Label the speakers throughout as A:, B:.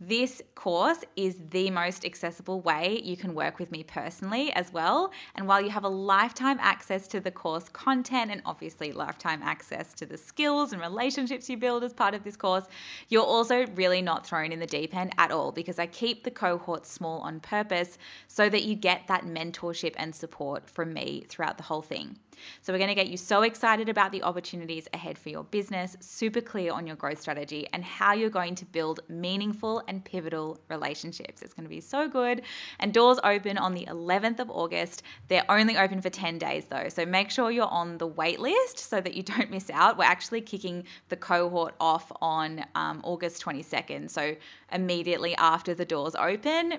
A: This course is the most accessible way you can work with me personally as well. And while you have a lifetime access to the course content and obviously lifetime access to the skills and relationships you build as part of this course, you're also really not thrown in the deep end at all because I keep the cohort small on purpose so that you get that mentorship and support from me throughout the whole thing. So, we're going to get you so excited about the opportunities ahead for your business, super clear on your growth strategy, and how you're going to build meaningful and pivotal relationships. It's going to be so good. And doors open on the 11th of August. They're only open for 10 days though. So, make sure you're on the wait list so that you don't miss out. We're actually kicking the cohort off on um, August 22nd. So, immediately after the doors open,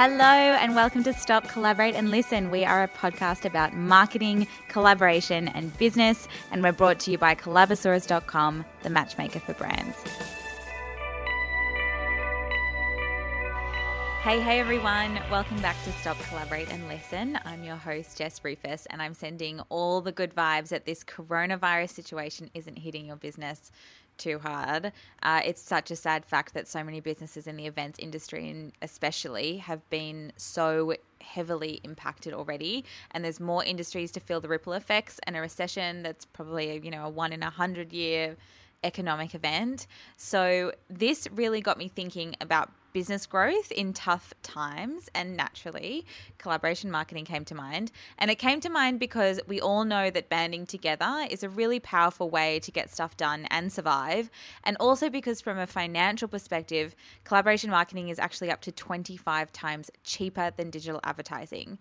A: Hello, and welcome to Stop, Collaborate, and Listen. We are a podcast about marketing, collaboration, and business, and we're brought to you by Collabosaurus.com, the matchmaker for brands. Hey, hey everyone, welcome back to Stop, Collaborate, and Listen. I'm your host, Jess Ruhfus, and I'm sending all the good vibes that this coronavirus situation isn't hitting your business too hard. Uh, it's such a sad fact that so many businesses in the events industry, and especially, have been so heavily impacted already. And there's more industries to feel the ripple effects, and a recession that's probably you know a one in a hundred year economic event. So this really got me thinking about business growth in tough times. And naturally, collaboration marketing came to mind. And it came to mind because we all know that banding together is a really powerful way to get stuff done and survive. And also because, from a financial perspective, collaboration marketing is actually up to 25 times cheaper than digital advertising.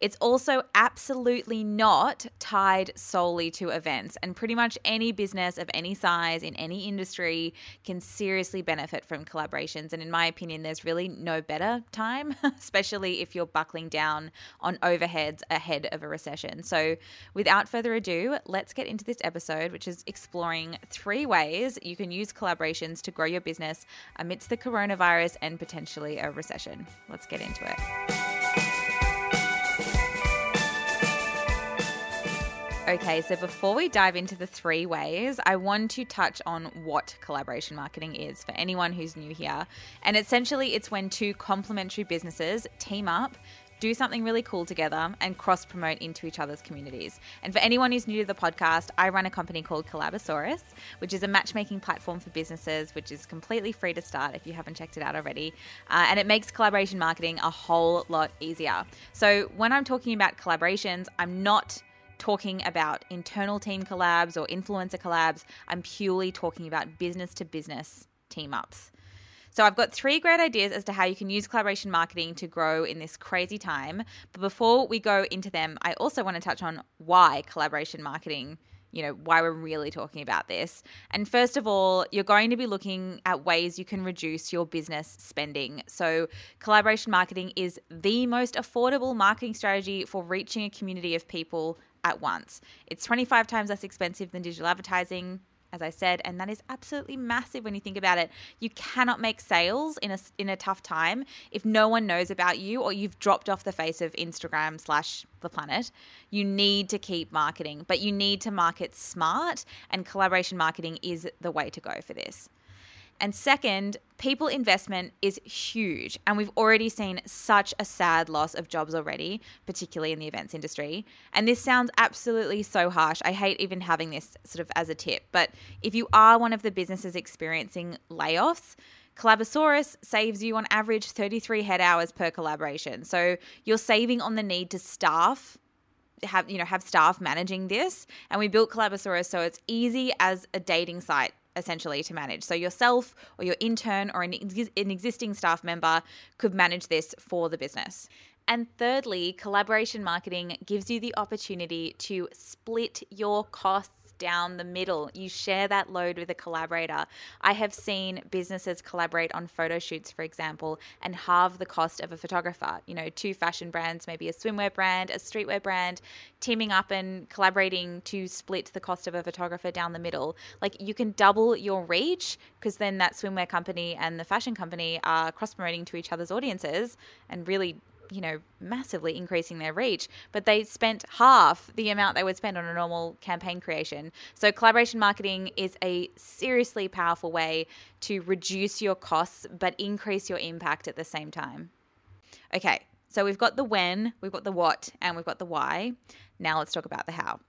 A: It's also absolutely not tied solely to events, and pretty much any business of any size in any industry can seriously benefit from collaborations. And in my opinion, there's really no better time, especially if you're buckling down on overheads ahead of a recession. So, without further ado, let's get into this episode, which is exploring three ways you can use collaborations to grow your business amidst the coronavirus and potentially a recession. Let's get into it. Okay, so before we dive into the three ways, I want to touch on what collaboration marketing is for anyone who's new here. And essentially, it's when two complementary businesses team up do something really cool together and cross promote into each other's communities. And for anyone who's new to the podcast, I run a company called Collabosaurus, which is a matchmaking platform for businesses, which is completely free to start if you haven't checked it out already. Uh, and it makes collaboration marketing a whole lot easier. So when I'm talking about collaborations, I'm not talking about internal team collabs or influencer collabs. I'm purely talking about business to business team ups. So, I've got three great ideas as to how you can use collaboration marketing to grow in this crazy time. But before we go into them, I also want to touch on why collaboration marketing you know, why we're really talking about this. And first of all, you're going to be looking at ways you can reduce your business spending. So, collaboration marketing is the most affordable marketing strategy for reaching a community of people at once. It's 25 times less expensive than digital advertising as I said, and that is absolutely massive when you think about it. You cannot make sales in a in a tough time if no one knows about you or you've dropped off the face of Instagram slash the planet. You need to keep marketing, but you need to market smart, and collaboration marketing is the way to go for this. And second, people investment is huge. And we've already seen such a sad loss of jobs already, particularly in the events industry. And this sounds absolutely so harsh. I hate even having this sort of as a tip. But if you are one of the businesses experiencing layoffs, Collabosaurus saves you on average 33 head hours per collaboration. So you're saving on the need to staff have you know have staff managing this and we built Collabosaurus so it's easy as a dating site essentially to manage. So yourself or your intern or an, an existing staff member could manage this for the business. And thirdly, collaboration marketing gives you the opportunity to split your costs down the middle. You share that load with a collaborator. I have seen businesses collaborate on photo shoots, for example, and halve the cost of a photographer. You know, two fashion brands, maybe a swimwear brand, a streetwear brand, teaming up and collaborating to split the cost of a photographer down the middle. Like you can double your reach because then that swimwear company and the fashion company are cross promoting to each other's audiences and really you know, massively increasing their reach, but they spent half the amount they would spend on a normal campaign creation. So, collaboration marketing is a seriously powerful way to reduce your costs but increase your impact at the same time. Okay, so we've got the when, we've got the what, and we've got the why. Now, let's talk about the how.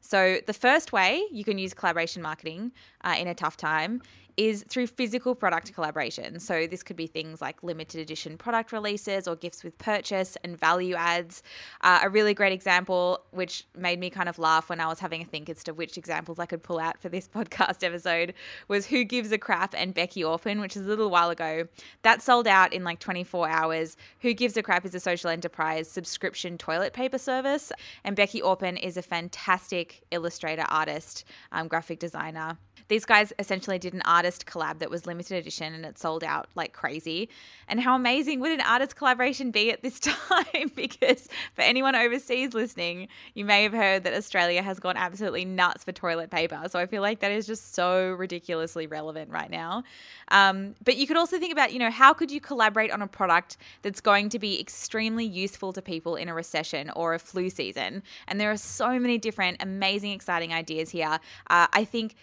A: So, the first way you can use collaboration marketing uh, in a tough time is through physical product collaboration. So, this could be things like limited edition product releases or gifts with purchase and value adds. Uh, a really great example, which made me kind of laugh when I was having a think as to which examples I could pull out for this podcast episode, was Who Gives a Crap and Beci Orpin, which is a little while ago. That sold out in like 24 hours. Who Gives a Crap is a social enterprise subscription toilet paper service, and Beci Orpin is a fantastic illustrator, artist, um, graphic designer. These guys essentially did an artist collab that was limited edition and it sold out like crazy. And how amazing would an artist collaboration be at this time? because for anyone overseas listening, you may have heard that Australia has gone absolutely nuts for toilet paper. So I feel like that is just so ridiculously relevant right now. Um, but you could also think about, you know, how could you collaborate on a product that's going to be extremely useful to people in a recession or a flu season? And there are so many different amazing, exciting ideas here. Uh, I think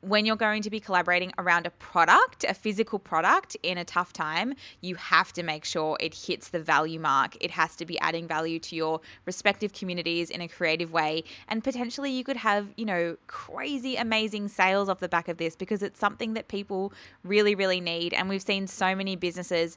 A: when you're going to be collaborating around a product, a physical product in a tough time, you have to make sure it hits the value mark. It has to be adding value to your respective communities in a creative way. And potentially you could have, you know, crazy, amazing sales off the back of this because it's something that people really, really need. And we've seen so many businesses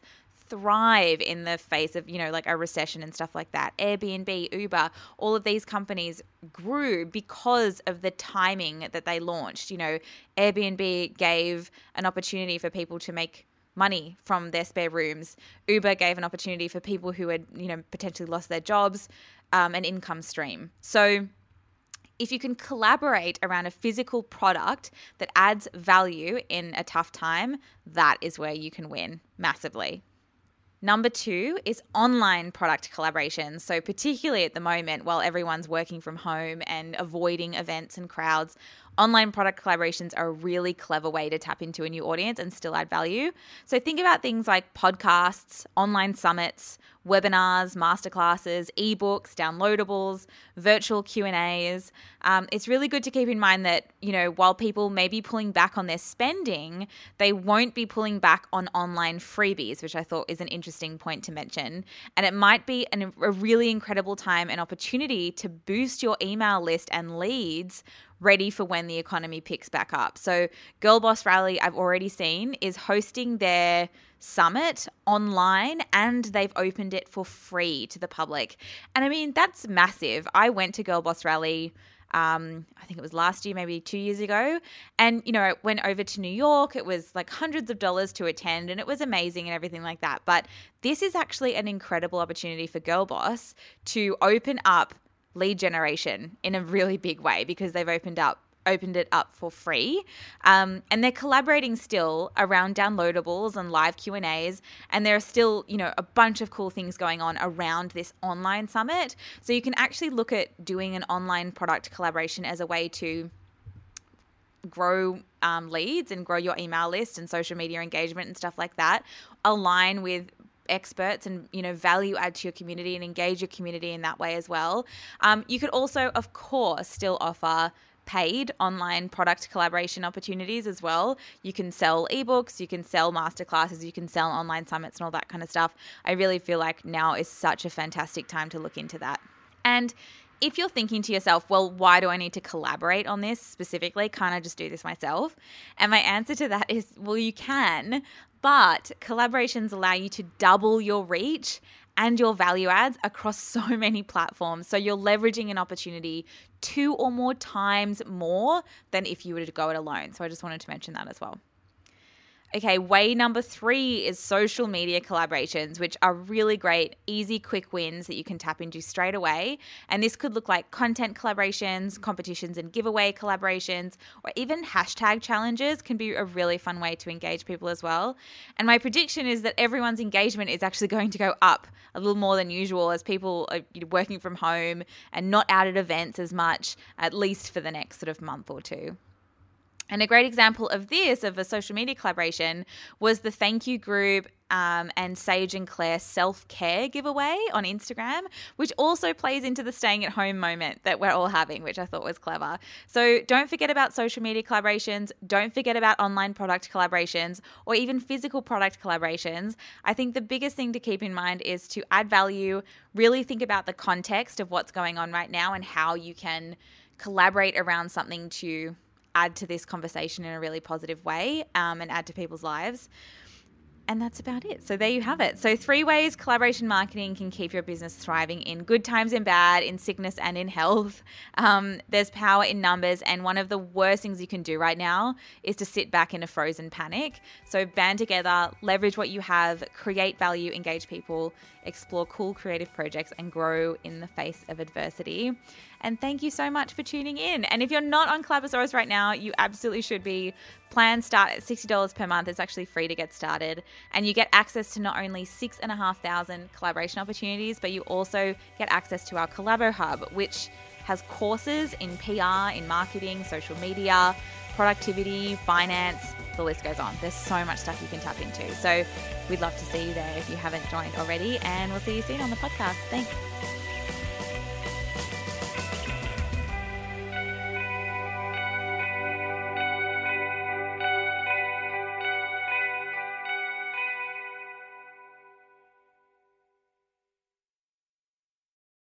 A: thrive in the face of, you know, like a recession and stuff like that. Airbnb, Uber, all of these companies grew because of the timing that they launched. You know, Airbnb gave an opportunity for people to make money from their spare rooms. Uber gave an opportunity for people who had, you know, potentially lost their jobs, um, an income stream. So, if you can collaborate around a physical product that adds value in a tough time, that is where you can win massively. Number two is online product collaborations. So, particularly at the moment, while everyone's working from home and avoiding events and crowds, online product collaborations are a really clever way to tap into a new audience and still add value. So, think about things like podcasts, online summits, webinars, masterclasses, ebooks, downloadables, virtual Q and A's. Um, it's really good to keep in mind that you know while people may be pulling back on their spending, they won't be pulling back on online freebies, which I thought is an interesting point to mention. And it might be an, a really incredible time and opportunity to boost your email list and leads ready for when the economy picks back up. So, Girlboss Rally, I've already seen, is hosting their summit online and they've opened it for free to the public. And I mean, that's massive. I went to Girlboss Rally. Um, I think it was last year, maybe two years ago. And, you know, it went over to New York. It was like hundreds of dollars to attend and it was amazing and everything like that. But this is actually an incredible opportunity for Girlboss to open up lead generation in a really big way because they've opened up opened it up for free. Um, and they're collaborating still around downloadables and live q and a's. And there are still you know a bunch of cool things going on around this online summit. So you can actually look at doing an online product collaboration as a way to grow um, leads and grow your email list and social media engagement and stuff like that align with experts and you know value add to your community and engage your community in that way as well um, you could also of course still offer paid online product collaboration opportunities as well. You can sell ebooks, you can sell masterclasses, you can sell online summits and all that kind of stuff. I really feel like now is such a fantastic time to look into that. And if you're thinking to yourself, well, why do I need to collaborate on this specifically? Can't I just do this myself? And my answer to that is, well, you can, but collaborations allow you to double your reach and your value adds across so many platforms. So you're leveraging an opportunity two or more times more than if you were to go it alone. So I just wanted to mention that as well. Okay, way number three is social media collaborations, which are really great, easy, quick wins that you can tap into straight away. And this could look like content collaborations, competitions and giveaway collaborations, or even hashtag challenges can be a really fun way to engage people as well. And my prediction is that everyone's engagement is actually going to go up a little more than usual as people are working from home and not out at events as much, at least for the next sort of month or two. And a great example of this, of a social media collaboration, was the thank you group um, and Sage and Clare self care giveaway on Instagram, which also plays into the staying at home moment that we're all having, which I thought was clever. So don't forget about social media collaborations. Don't forget about online product collaborations or even physical product collaborations. I think the biggest thing to keep in mind is to add value, really think about the context of what's going on right now and how you can collaborate around something to add to this conversation in a really positive way um, and add to people's lives. And that's about it. So there you have it. So, three ways collaboration marketing can keep your business thriving in good times and bad, in sickness and in health. Um, there's power in numbers. And one of the worst things you can do right now is to sit back in a frozen panic. So, band together, leverage what you have, create value, engage people, explore cool creative projects, and grow in the face of adversity. And thank you so much for tuning in. And if you're not on Collabosaurus right now, you absolutely should be. Plans start at $60 per month. It's actually free to get started. And you get access to not only 6,500 collaboration opportunities, but you also get access to our Collabo Hub, which has courses in PR, in marketing, social media, productivity, finance, the list goes on. There's so much stuff you can tap into. So we'd love to see you there if you haven't joined already. And we'll see you soon on the podcast. Thanks.